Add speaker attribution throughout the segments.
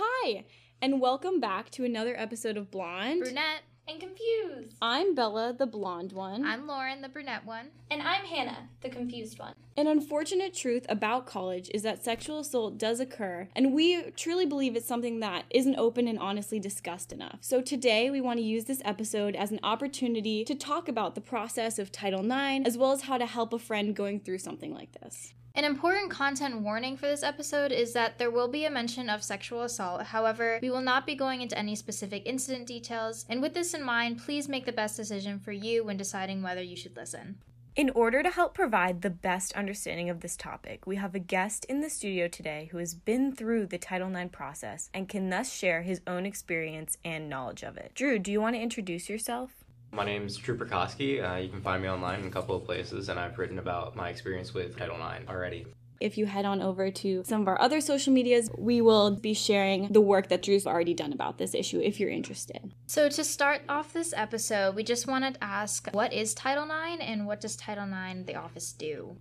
Speaker 1: Hi, and welcome back to another episode of Blonde.
Speaker 2: Brunette.
Speaker 3: and confused.
Speaker 1: I'm Bella, the blonde one.
Speaker 2: I'm Lauren, the brunette one.
Speaker 3: And I'm Hannah, the confused one.
Speaker 1: An unfortunate truth about college is that sexual assault does occur, and we truly believe it's something that isn't open and honestly discussed enough. So today, we want to use this episode as an opportunity to talk about the process of Title IX, as well as how to help a friend going through something like this.
Speaker 2: An important content warning for this episode is that there will be a mention of sexual assault. However, we will not be going into any specific incident details. And with this in mind, please make the best decision for you when deciding whether you should listen.
Speaker 4: In order to help provide the best understanding of this topic, we have a guest in the studio today who has been through the Title IX process and can thus share his own experience and knowledge of it. Drew, do you want to introduce yourself?
Speaker 5: My name is Drew Prokosky. Uh, you can find me online in a couple of places, and I've written about my experience with Title IX already.
Speaker 1: If you head on over to some of our other social medias, we will be sharing the work that Drew's already done about this issue if you're interested.
Speaker 2: So, to start off this episode, we just wanted to ask what is Title IX and what does Title IX, the office, do?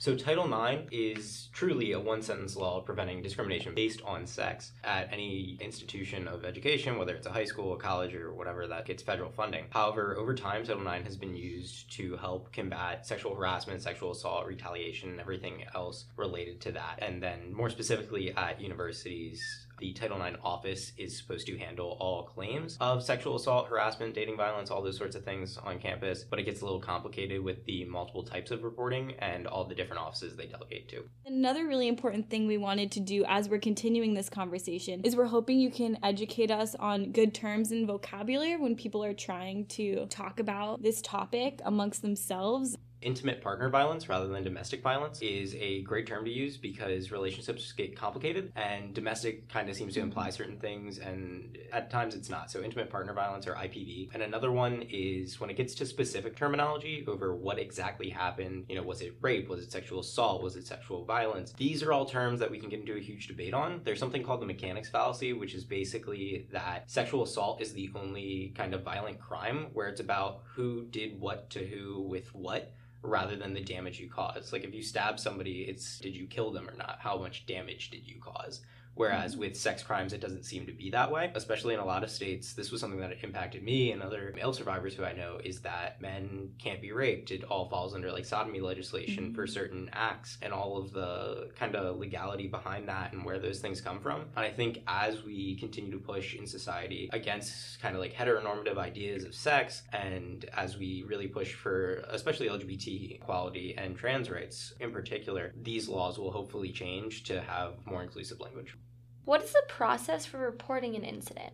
Speaker 5: So, Title IX is truly a one sentence law preventing discrimination based on sex at any institution of education, whether it's a high school, a college, or whatever that gets federal funding. However, over time, Title IX has been used to help combat sexual harassment, sexual assault, retaliation, and everything else related to that. And then, more specifically, at universities, the Title IX office is supposed to handle all claims of sexual assault, harassment, dating violence, all those sorts of things on campus, but it gets a little complicated with the multiple types of reporting and all the different offices they delegate to.
Speaker 1: Another really important thing we wanted to do as we're continuing this conversation is we're hoping you can educate us on good terms and vocabulary when people are trying to talk about this topic amongst themselves.
Speaker 5: Intimate partner violence rather than domestic violence is a great term to use because relationships get complicated and domestic kind of seems to imply certain things and at times it's not. So, intimate partner violence or IPV. And another one is when it gets to specific terminology over what exactly happened. You know, was it rape? Was it sexual assault? Was it sexual violence? These are all terms that we can get into a huge debate on. There's something called the mechanics fallacy, which is basically that sexual assault is the only kind of violent crime where it's about who did what to who with what rather than the damage you cause. Like if you stab somebody, it's did you kill them or not? How much damage did you cause? Whereas with sex crimes, it doesn't seem to be that way, especially in a lot of states. This was something that impacted me and other male survivors who I know is that men can't be raped. It all falls under like sodomy legislation mm-hmm. for certain acts and all of the kind of legality behind that and where those things come from. And I think as we continue to push in society against kind of like heteronormative ideas of sex and as we really push for especially LGBT equality and trans rights in particular, these laws will hopefully change to have more inclusive language.
Speaker 3: What is the process for reporting an incident?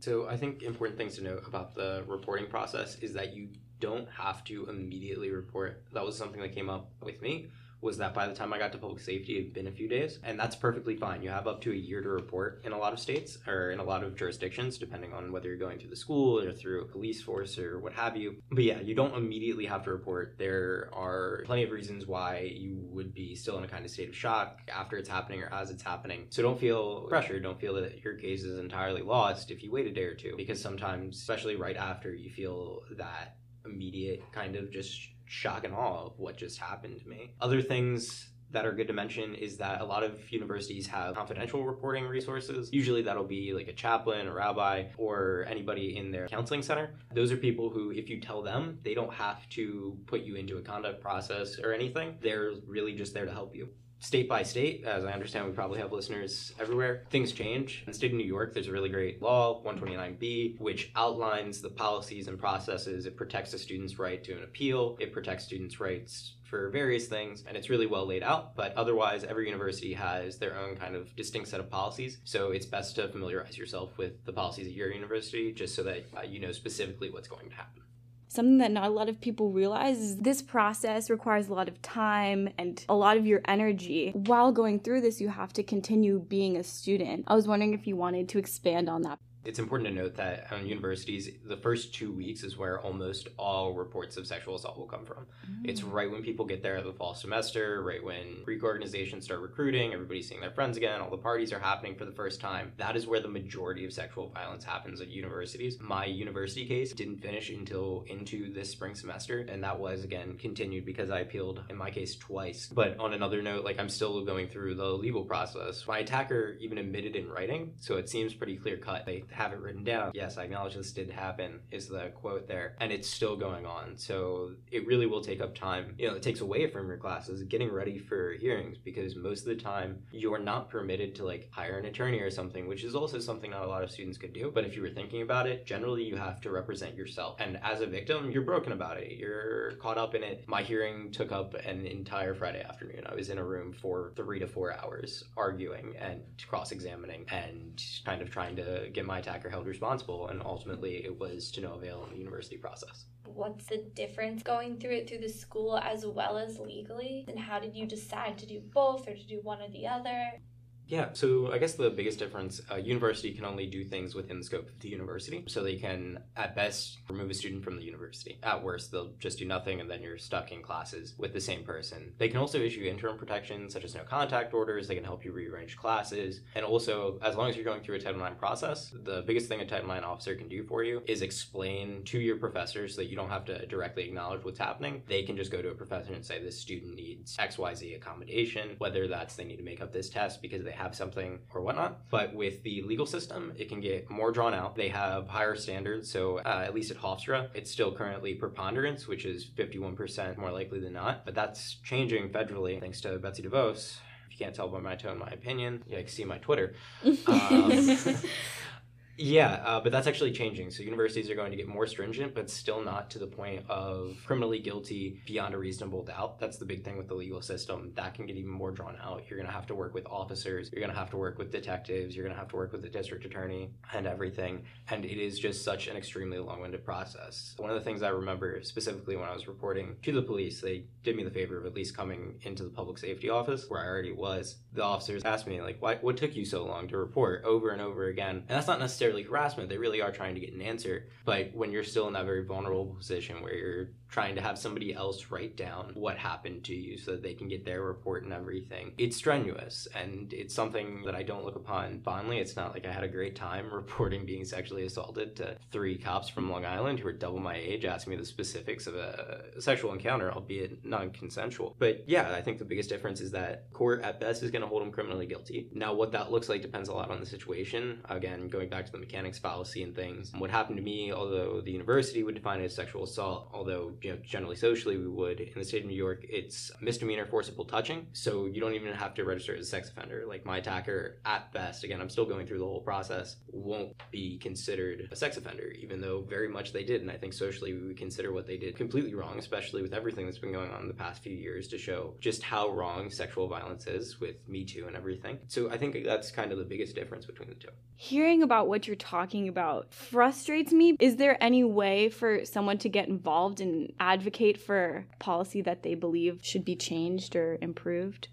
Speaker 5: So, I think important things to note about the reporting process is that you don't have to immediately report. That was something that came up with me was that by the time I got to public safety, it had been a few days, and that's perfectly fine. You have up to a year to report in a lot of states or in a lot of jurisdictions, depending on whether you're going through the school or through a police force or what have you. But yeah, you don't immediately have to report. There are plenty of reasons why you would be still in a kind of state of shock after it's happening or as it's happening. So don't feel pressure. Don't feel that your case is entirely lost if you wait a day or two, because sometimes, especially right after, you feel that immediate kind of just shock and awe of what just happened to me. Other things that are good to mention is that a lot of universities have confidential reporting resources. Usually that'll be like a chaplain, a rabbi, or anybody in their counseling center. Those are people who, if you tell them, they don't have to put you into a conduct process or anything. They're really just there to help you state by state, as I understand, we probably have listeners everywhere, things change. In the state of New York, there's a really great law, 129B, which outlines the policies and processes. It protects a student's right to an appeal, it protects students' rights for various things, and it's really well laid out. But otherwise, every university has their own kind of distinct set of policies. So it's best to familiarize yourself with the policies at your university just so that uh, you know specifically what's going to happen
Speaker 1: something that not a lot of people realize is this process requires a lot of time and a lot of your energy. While going through this, you have to continue being a student. I was wondering if you wanted to expand on that.
Speaker 5: It's important to note that on universities, the first two weeks is where almost all reports of sexual assault will come from. Mm. It's right when people get there the fall semester, right when Greek organizations start recruiting, everybody's seeing their friends again, all the parties are happening for the first time. That is where the majority of sexual violence happens at universities. My university case didn't finish until into this spring semester, and that was again continued because I appealed in my case twice. But on another note, like I'm still going through the legal process. My attacker even admitted in writing, so it seems pretty clear cut. They have it written down. Yes, I acknowledge this did happen, is the quote there. And it's still going on. So it really will take up time. You know, it takes away from your classes getting ready for hearings because most of the time you're not permitted to like hire an attorney or something, which is also something not a lot of students could do. But if you were thinking about it, generally you have to represent yourself. And as a victim, you're broken about it. You're caught up in it. My hearing took up an entire Friday afternoon. I was in a room for three to four hours arguing and cross examining and kind of trying to get my attacker held responsible. And ultimately, it was to no avail in the university process.
Speaker 3: What's the difference going through it through the school as well as legally? And how did you decide to do both or to do one or the other?
Speaker 5: Yeah, so I guess the biggest difference, a university can only do things within the scope of the university. So they can, at best, remove a student from the university. At worst, they'll just do nothing and then you're stuck in classes with the same person. They can also issue interim protections, such as no contact orders. They can help you rearrange classes. And also, as long as you're going through a Title IX process, the biggest thing a Title IX officer can do for you is explain to your professors so that you don't have to directly acknowledge what's happening. They can just go to a professor and say, this student needs XYZ accommodation, whether that's they need to make up this test because they have something or whatnot. But with the legal system, it can get more drawn out. They have higher standards. So, uh, at least at Hofstra, it's still currently preponderance, which is 51% more likely than not. But that's changing federally thanks to Betsy DeVos. If you can't tell by my tone, my opinion, you can see my Twitter. Um, Yeah, uh, but that's actually changing. So universities are going to get more stringent, but still not to the point of criminally guilty beyond a reasonable doubt. That's the big thing with the legal system. That can get even more drawn out. You're going to have to work with officers. You're going to have to work with detectives. You're going to have to work with the district attorney and everything. And it is just such an extremely long-winded process. One of the things I remember specifically when I was reporting to the police, they did me the favor of at least coming into the public safety office where I already was. The officers asked me like, "Why? What took you so long to report over and over again?" And that's not necessarily necessarily harassment. They really are trying to get an answer. But when you're still in that very vulnerable position where you're trying to have somebody else write down what happened to you so that they can get their report and everything, it's strenuous. And it's something that I don't look upon fondly. It's not like I had a great time reporting being sexually assaulted to three cops from Long Island who are double my age asking me the specifics of a sexual encounter, albeit non consensual. But yeah, I think the biggest difference is that court at best is going to hold them criminally guilty. Now, what that looks like depends a lot on the situation. Again, going back to the mechanics fallacy and things. What happened to me, although the university would define it as sexual assault, although you know generally socially we would in the state of New York, it's misdemeanor forcible touching. So you don't even have to register as a sex offender. Like my attacker, at best, again, I'm still going through the whole process, won't be considered a sex offender, even though very much they did. And I think socially we would consider what they did completely wrong, especially with everything that's been going on in the past few years to show just how wrong sexual violence is with Me Too and everything. So I think that's kind of the biggest difference between the two.
Speaker 1: Hearing about what you're talking about frustrates me. Is there any way for someone to get involved advocate for policy that they believe should be changed or improved?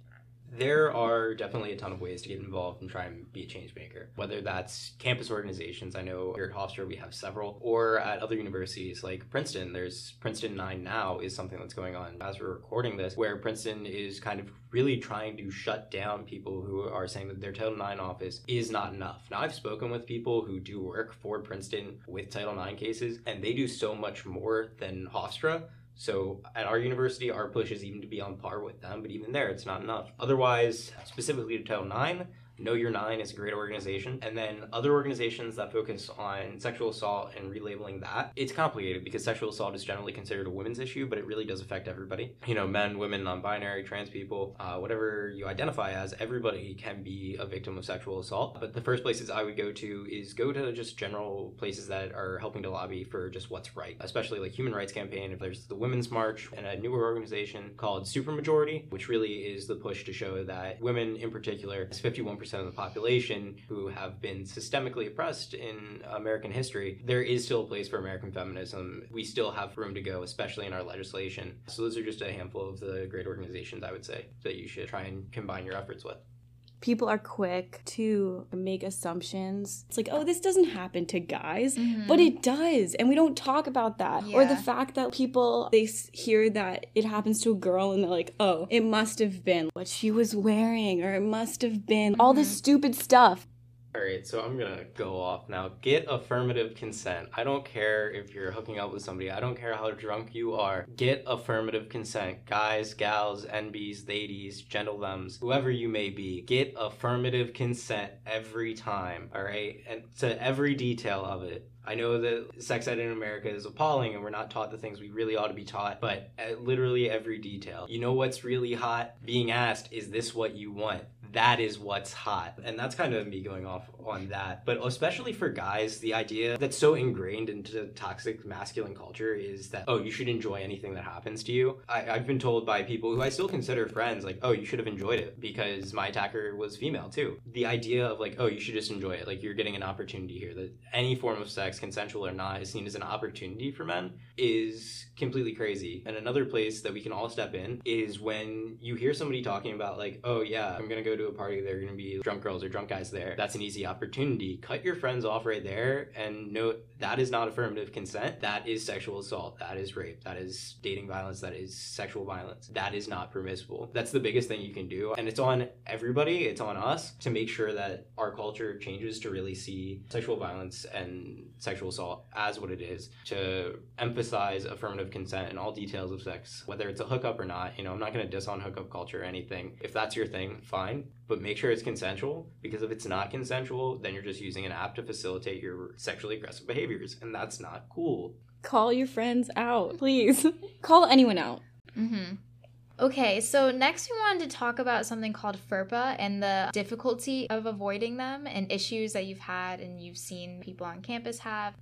Speaker 5: There are definitely a ton of ways to get involved and try and be a change maker. Whether that's campus organizations, I know here at Hofstra we have several, or at other universities like Princeton. There's Princeton 9 Now is something that's going on as we're recording this, where Princeton is kind of really trying to shut down people who are saying that their Title IX office is not enough. Now, I've spoken with people who do work for Princeton with Title IX cases, and they do so much more than Hofstra so at our university, our push is even to be on par with them, but even there, it's not enough. Otherwise, specifically to Title IX, Know Your Nine is a great organization. And then other organizations that focus on sexual assault and relabeling that, it's complicated because sexual assault is generally considered a women's issue, but it really does affect everybody. You know, men, women, non binary, trans people, uh, whatever you identify as, everybody can be a victim of sexual assault. But the first places I would go to is go to just general places that are helping to lobby for just what's right, especially like Human Rights Campaign. If there's the Women's March and a newer organization called Supermajority, which really is the push to show that women in particular is 51% of the population who have been systemically oppressed in American history, there is still a place for American feminism. We still have room to go, especially in our legislation. So those are just a handful of the great organizations I would say that you should try and combine your efforts with.
Speaker 1: People are quick to make assumptions. It's like, oh, this doesn't happen to guys,
Speaker 2: Mhm.
Speaker 1: but it does. And we don't talk about that. Or the fact that people, they hear that it happens to a girl and they're like, oh, it must have been what she was wearing, or it must have been all this
Speaker 2: Mhm.
Speaker 1: stupid stuff.
Speaker 5: All right, so I'm gonna go off now. Get affirmative consent. I don't care if you're hooking up with somebody. I don't care how drunk you are. Get affirmative consent. Guys, gals, NBs, ladies, gentlethems, whoever you may be. Get affirmative consent every time, all right? And to every detail of it. I know that sex ed in America is appalling and we're not taught the things we really ought to be taught, but at literally every detail. You know what's really hot? Being asked, is this what you want? That is what's hot. And that's kind of me going off on that. But especially for guys, the idea that's so ingrained into toxic masculine culture is that, oh, you should enjoy anything that happens to you. I, I've been told by people who I still consider friends, like, oh, you should have enjoyed it because my attacker was female too. The idea of like, oh, you should just enjoy it. Like you're getting an opportunity here that any form of sex, consensual or not, is seen as an opportunity for men is completely crazy. And another place that we can all step in is when you hear somebody talking about like, oh yeah, I'm gonna go to a party, there are gonna be drunk girls or drunk guys there. That's an easy opportunity. Cut your friends off right there and note that is not affirmative consent. That is sexual assault. That is rape. That is dating violence. That is sexual violence. That is not permissible. That's the biggest thing you can do. And it's on everybody, it's on us to make sure that our culture changes to really see sexual violence and sexual assault as what it is, to emphasize affirmative consent in all details of sex, whether it's a hookup or not. You know, I'm not going to diss on hookup culture or anything. If that's your thing, fine. But make sure it's consensual because if it's not consensual, then you're just using an app to facilitate your sexually aggressive behaviors. And that's not cool.
Speaker 1: Call your friends out, please. Call anyone out.
Speaker 2: Mm-hmm. Okay, so next we wanted to talk about something called FERPA and the difficulty of avoiding them and issues that you've had and you've seen people on campus have.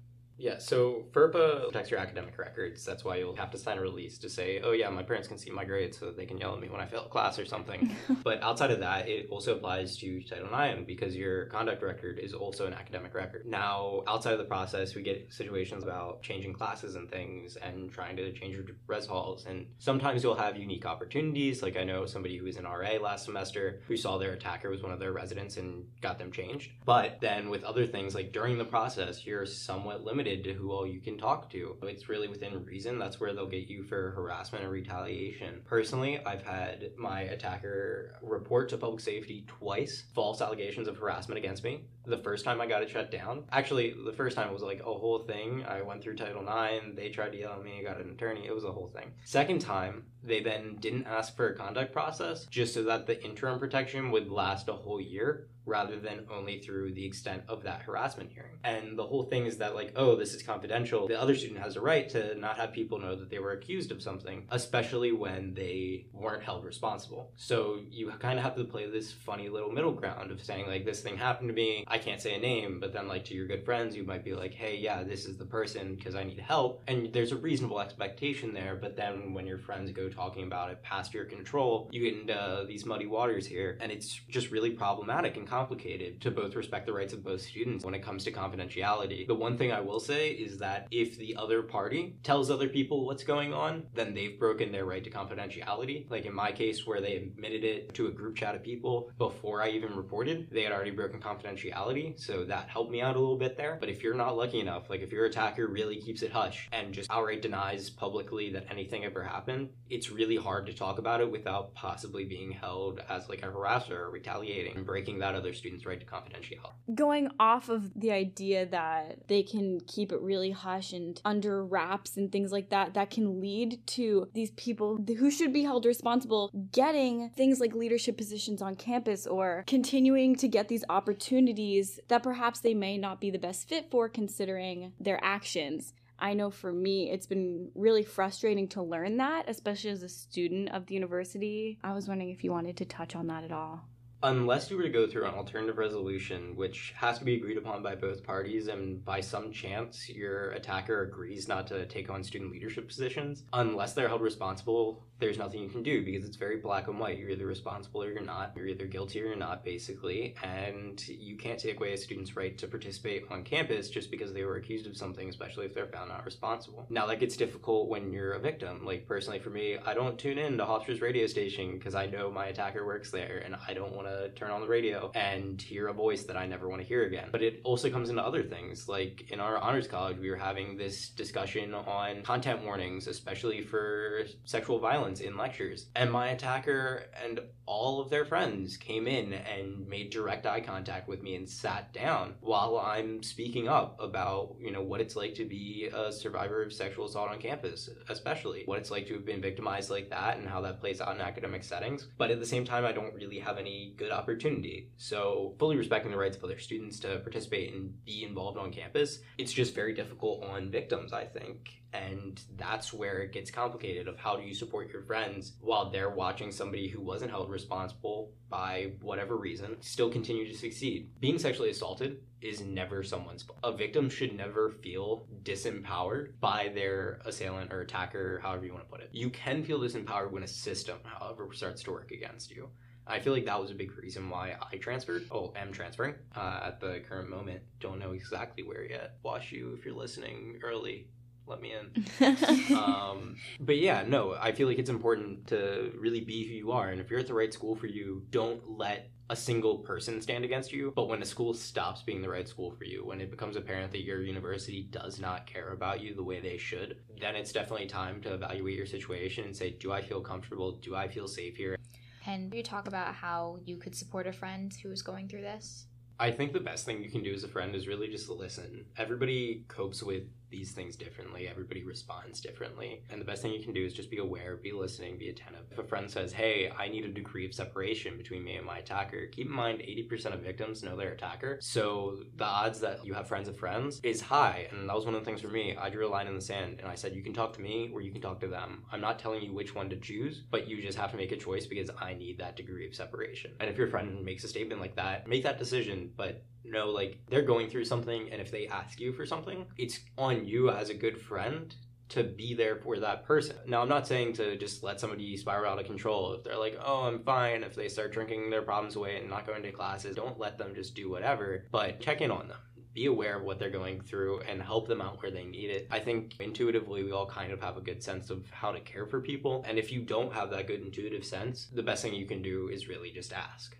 Speaker 5: Yeah, so FERPA protects your academic records. That's why you'll have to sign a release to say, oh, yeah, my parents can see my grades so they can yell at me when I fail class or something. but outside of that, it also applies to Title IX because your conduct record is also an academic record. Now, outside of the process, we get situations about changing classes and things and trying to change your res halls. And sometimes you'll have unique opportunities. Like I know somebody who was in RA last semester who saw their attacker was one of their residents and got them changed. But then with other things, like during the process, you're somewhat limited to who all you can talk to. It's really within reason. That's where they'll get you for harassment or retaliation. Personally, I've had my attacker report to public safety twice false allegations of harassment against me. The first time I got it shut down, actually, the first time was like a whole thing. I went through Title IX, they tried to yell at me, I got an attorney, it was a whole thing. Second time, they then didn't ask for a conduct process just so that the interim protection would last a whole year rather than only through the extent of that harassment hearing. And the whole thing is that, like, oh, Oh, this is confidential. The other student has a right to not have people know that they were accused of something, especially when they weren't held responsible. So you kind of have to play this funny little middle ground of saying, like, this thing happened to me. I can't say a name, but then, like, to your good friends, you might be like, hey, yeah, this is the person because I need help. And there's a reasonable expectation there. But then when your friends go talking about it past your control, you get into these muddy waters here. And it's just really problematic and complicated to both respect the rights of both students when it comes to confidentiality. The one thing I will say is that if the other party tells other people what's going on, then they've broken their right to confidentiality. Like in my case, where they admitted it to a group chat of people before I even reported, they had already broken confidentiality. So that helped me out a little bit there. But if you're not lucky enough, like if your attacker really keeps it hush and just outright denies publicly that anything ever happened, it's really hard to talk about it without possibly being held as like a harasser or retaliating and breaking that other student's right to confidentiality.
Speaker 1: Going off of the idea that they can keep it really hush and under wraps and things like that, that can lead to these people who should be held responsible getting things like leadership positions on campus or continuing to get these opportunities that perhaps they may not be the best fit for considering their actions. I know for me, it's been really frustrating to learn that, especially as a student of the university. I was wondering if you wanted to touch on that at all.
Speaker 5: Unless you were to go through an alternative resolution, which has to be agreed upon by both parties, and by some chance your attacker agrees not to take on student leadership positions, unless they're held responsible, there's nothing you can do because it's very black and white. You're either responsible or you're not. You're either guilty or you're not, basically. And you can't take away a student's right to participate on campus just because they were accused of something, especially if they're found not responsible. Now, that gets difficult when you're a victim. Like, personally, for me, I don't tune in to Hofstra's radio station because I know my attacker works there and I don't want to to turn on the radio and hear a voice that I never want to hear again. But it also comes into other things. Like in our honors college, we were having this discussion on content warnings, especially for sexual violence in lectures. And my attacker and all of their friends came in and made direct eye contact with me and sat down while I'm speaking up about, you know, what it's like to be a survivor of sexual assault on campus, especially what it's like to have been victimized like that and how that plays out in academic settings. But at the same time, I don't really have any good opportunity. So, fully respecting the rights of other students to participate and be involved on campus, it's just very difficult on victims, I think. And that's where it gets complicated of how do you support your friends while they're watching somebody who wasn't held responsible by whatever reason still continue to succeed. Being sexually assaulted is never someone's fault. A victim should never feel disempowered by their assailant or attacker however you want to put it. You can feel disempowered when a system however starts to work against you I feel like that was a big reason why I transferred. Oh, am transferring uh, at the current moment. Don't know exactly where yet. WashU if you're listening early let me in. um, but yeah, no, I feel like it's important to really be who you are. And if you're at the right school for you, don't let a single person stand against you. But when a school stops being the right school for you, when it becomes apparent that your university does not care about you the way they should, then it's definitely time to evaluate your situation and say, do I feel comfortable? Do I feel safe here?
Speaker 2: Can you talk about how you could support a friend who is going through this?
Speaker 5: I think the best thing you can do as a friend is really just listen. Everybody copes with these things differently. Everybody responds differently. And the best thing you can do is just be aware, be listening, be attentive. If a friend says, Hey, I need a degree of separation between me and my attacker, keep in mind 80% of victims know their attacker. So the odds that you have friends of friends is high. And that was one of the things for me. I drew a line in the sand and I said, You can talk to me or you can talk to them. I'm not telling you which one to choose, but you just have to make a choice because I need that degree of separation. And if your friend makes a statement like that, make that decision, but know like they're going through something and if they ask you for something it's on you as a good friend to be there for that person. Now, I'm not saying to just let somebody spiral out of control. If they're like, oh, I'm fine, if they start drinking their problems away and not going to classes, don't let them just do whatever, but check in on them. Be aware of what they're going through and help them out where they need it. I think intuitively, we all kind of have a good sense of how to care for people. And if you don't have that good intuitive sense, the best thing you can do is really just ask.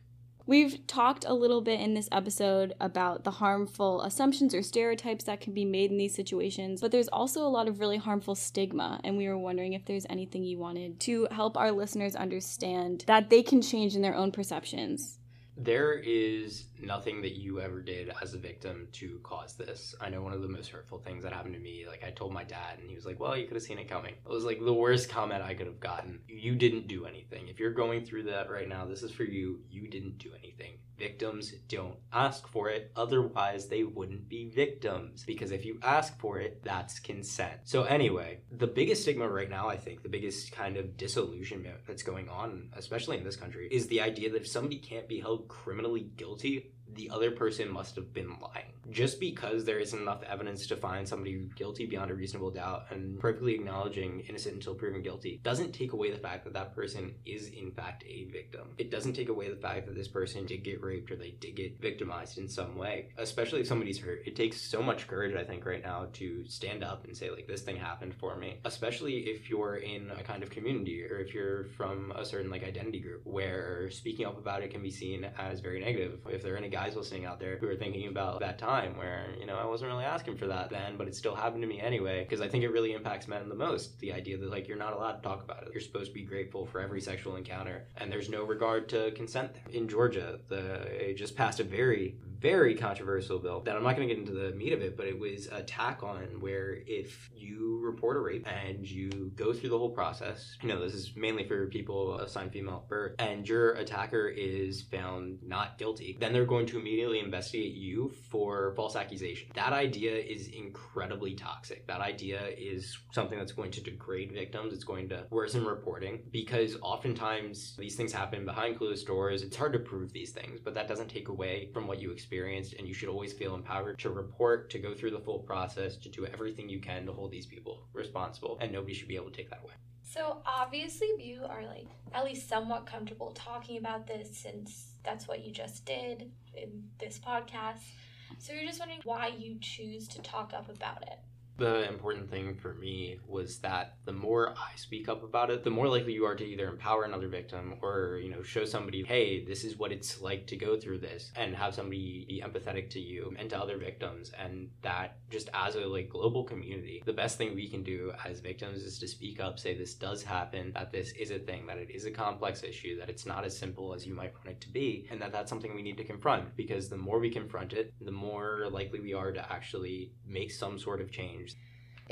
Speaker 1: We've talked a little bit in this episode about the harmful assumptions or stereotypes that can be made in these situations, but there's also a lot of really harmful stigma, and we were wondering if there's anything you wanted to help our listeners understand that they can change in their own perceptions.
Speaker 5: There is nothing that you ever did as a victim to cause this. I know one of the most hurtful things that happened to me, like I told my dad and he was like, "Well, you could have seen it coming." It was like the worst comment I could have gotten. You didn't do anything. If you're going through that right now, this is for you. You didn't do anything. Victims don't ask for it, otherwise they wouldn't be victims because if you ask for it, that's consent. So anyway, the biggest stigma right now, I think, the biggest kind of disillusionment that's going on, especially in this country, is the idea that if somebody can't be held criminally guilty the other person must have been lying. Just because there isn't enough evidence to find somebody guilty beyond a reasonable doubt and perfectly acknowledging innocent until proven guilty doesn't take away the fact that that person is in fact a victim. It doesn't take away the fact that this person did get raped or they did get victimized in some way, especially if somebody's hurt. It takes so much courage, I think, right now to stand up and say, like, this thing happened for me, especially if you're in a kind of community or if you're from a certain like identity group where speaking up about it can be seen as very negative. If they're in a guys listening out there who are thinking about that time where, you know, I wasn't really asking for that then, but it still happened to me anyway, because I think it really impacts men the most. The idea that, like, you're not allowed to talk about it. You're supposed to be grateful for every sexual encounter, and there's no regard to consent there. In Georgia, the, it just passed a very, very controversial bill that I'm not going to get into the meat of it, but it was a tack on where if you report a rape and you go through the whole process, you know, this is mainly for people assigned female at birth, and your attacker is found not guilty, then they're going to immediately investigate you for false accusation. That idea is incredibly toxic. That idea is something that's going to degrade victims. It's going to worsen reporting because oftentimes these things happen behind closed doors. It's hard to prove these things, but that doesn't take away from what you experience experienced, and you should always feel empowered to report, to go through the full process, to do everything you can to hold these people responsible, and nobody should be able to take that away.
Speaker 3: So obviously, you are like at least somewhat comfortable talking about this since that's what you just did in this podcast. So you're just wondering why you choose to talk up about it.
Speaker 5: The important thing for me was that the more I speak up about it, the more likely you are to either empower another victim or, you know, show somebody, hey, this is what it's like to go through this and have somebody be empathetic to you and to other victims. And that just as a like global community, the best thing we can do as victims is to speak up, say this does happen, that this is a thing, that it is a complex issue, that it's not as simple as you might want it to be, and that that's something we need to confront because the more we confront it, the more likely we are to actually make some sort of change.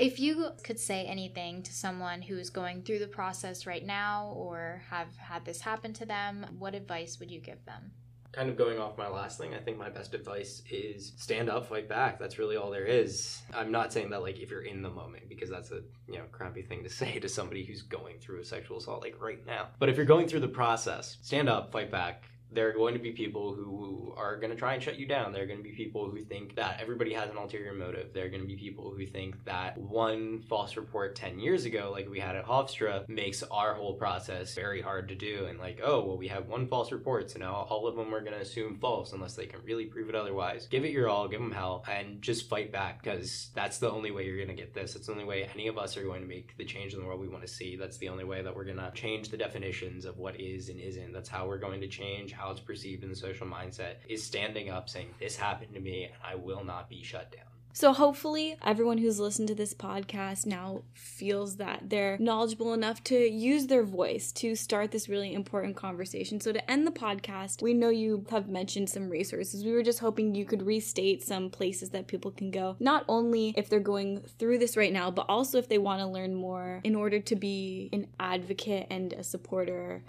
Speaker 2: If you could say anything to someone who is going through the process right now or have had this happen to them, what advice would you give them?
Speaker 5: Kind of going off my last thing, I think my best advice is stand up, fight back. That's really all there is. I'm not saying that like if you're in the moment because that's a, you know, crappy thing to say to somebody who's going through a sexual assault like right now. But if you're going through the process, stand up, fight back, there are going to be people who are going to try and shut you down. There are going to be people who think that everybody has an ulterior motive. There are going to be people who think that one false report 10 years ago, like we had at Hofstra, makes our whole process very hard to do. And like, oh, well, we have one false report, so now all of them are going to assume false unless they can really prove it otherwise. Give it your all, give them hell, and just fight back because that's the only way you're going to get this. It's the only way any of us are going to make the change in the world we want to see. That's the only way that we're going to change the definitions of what is and isn't. That's how we're going to change how it's perceived in the social mindset is standing up saying, This happened to me and I will not be shut down.
Speaker 1: So, hopefully, everyone who's listened to this podcast now feels that they're knowledgeable enough to use their voice to start this really important conversation. So, to end the podcast, we know you have mentioned some resources. We were just hoping you could restate some places that people can go, not only if they're going through this right now, but also if they want to learn more in order to be an advocate and a supporter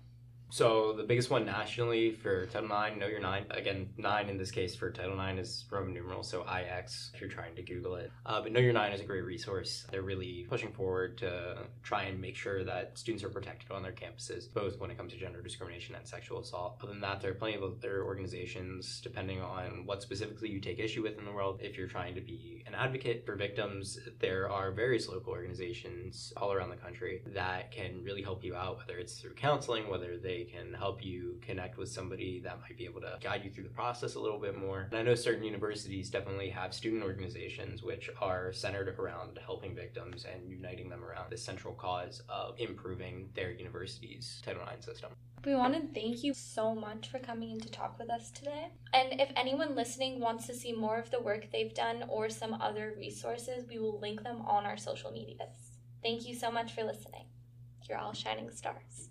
Speaker 5: so the biggest one nationally for Title IX, Know Your Nine. Again, nine in this case for Title IX is Roman numeral, so IX if you're trying to Google it. Uh, but Know Your Nine is a great resource. They're really pushing forward to try and make sure that students are protected on their campuses, both when it comes to gender discrimination and sexual assault. Other than that, there are plenty of other organizations, depending on what specifically you take issue with in the world. If you're trying to be an advocate for victims, there are various local organizations all around the country that can really help you out, whether it's through counseling, whether can help you connect with somebody that might be able to guide you through the process a little bit more. And I know certain universities definitely have student organizations which are centered around helping victims and uniting them around the central cause of improving their university's Title IX system.
Speaker 3: We want to thank you so much for coming in to talk with us today. And if anyone listening wants to see more of the work they've done or some other resources, we will link them on our social medias. Thank you so much for listening. You're all shining stars.